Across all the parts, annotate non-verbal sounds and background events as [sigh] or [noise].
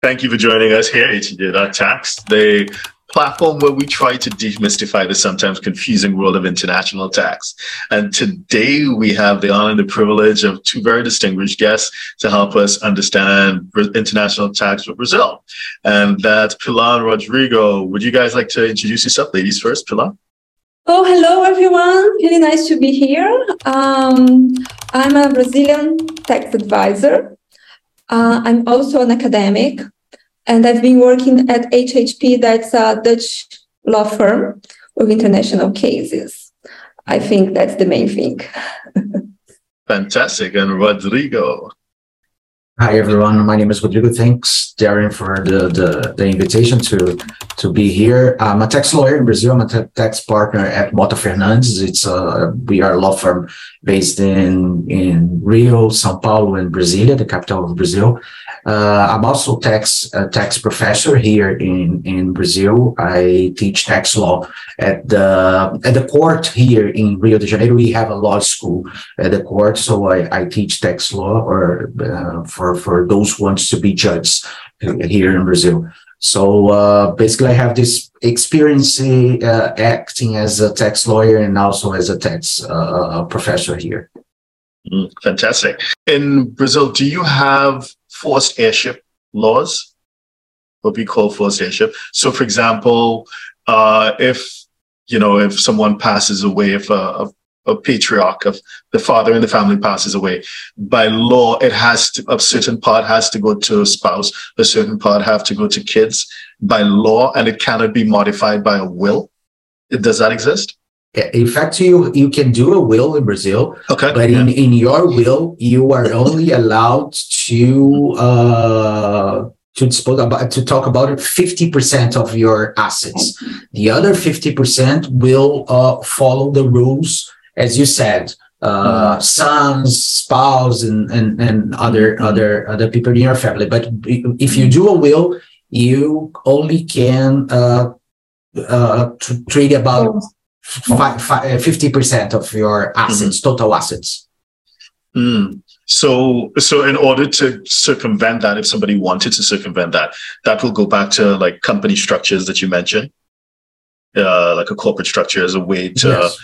Thank you for joining us here at HTJ Tax, the platform where we try to demystify the sometimes confusing world of international tax. And today we have the honor and the privilege of two very distinguished guests to help us understand international tax for Brazil. And that's Pilar and Rodrigo. Would you guys like to introduce yourself, ladies first? Pilar? Oh, hello everyone. Really nice to be here. Um, I'm a Brazilian tax advisor. Uh, I'm also an academic, and I've been working at HHP, that's a Dutch law firm with international cases. I think that's the main thing. [laughs] Fantastic. And Rodrigo. Hi everyone, my name is Rodrigo. Thanks, Derren, for the, the, the invitation to to be here. I'm a tax lawyer in Brazil. I'm a tax partner at Mota Fernandes. It's a we are a law firm based in in Rio, São Paulo, and Brasilia, the capital of Brazil. Uh, I'm also tax tax professor here in in Brazil. I teach tax law at the at the court here in Rio de Janeiro. We have a law school at the court, so I, I teach tax law or uh, for for those who want to be judges here in Brazil. So uh, basically, I have this experience uh, acting as a tax lawyer and also as a tax uh, professor here. Mm, fantastic. In Brazil, do you have forced heirship laws? What we call forced heirship. So, for example, uh, if you know if someone passes away, if a, a patriarch of the father in the family passes away by law it has to a certain part has to go to a spouse a certain part have to go to kids by law and it cannot be modified by a will does that exist in fact you you can do a will in brazil okay but yeah. in, in your will you are only allowed to uh to dispose about to talk about 50% of your assets the other 50% will uh, follow the rules as you said, uh, sons, spouse, and, and, and other, mm-hmm. other, other people in your family. But if you do a will, you only can, uh, uh, trade about 50% of your assets, mm-hmm. total assets. Mm. So, so in order to circumvent that, if somebody wanted to circumvent that, that will go back to like company structures that you mentioned, uh, like a corporate structure as a way to yes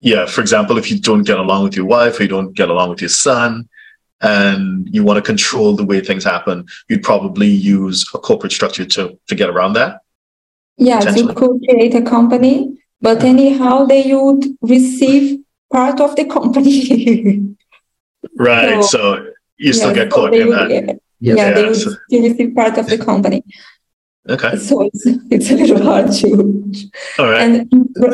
yeah, for example, if you don't get along with your wife or you don't get along with your son and you want to control the way things happen, you'd probably use a corporate structure to, to get around that. Yeah, you could create a company, but anyhow, they would receive part of the company. [laughs] right. So, so you still get caught in that. Yeah, yeah, they would still receive part of the company. Okay. So it's, [laughs] it's a little hard to. All right. And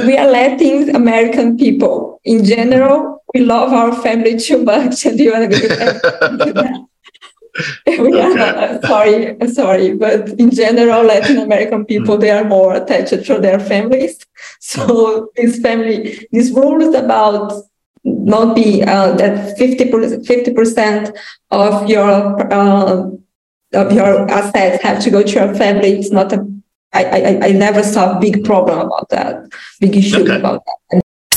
we are Latin American people in general. We love our family too much, and you want to go we [laughs] [laughs] okay. [laughs] sorry, sorry, but in general, Latin American people they are more attached to their families. [laughs] So this family, this rules about not be uh, that 50 percent of your uh, of your assets have to go to your family. It's not a I, I, I never saw a big problem about that, big issue okay. about that.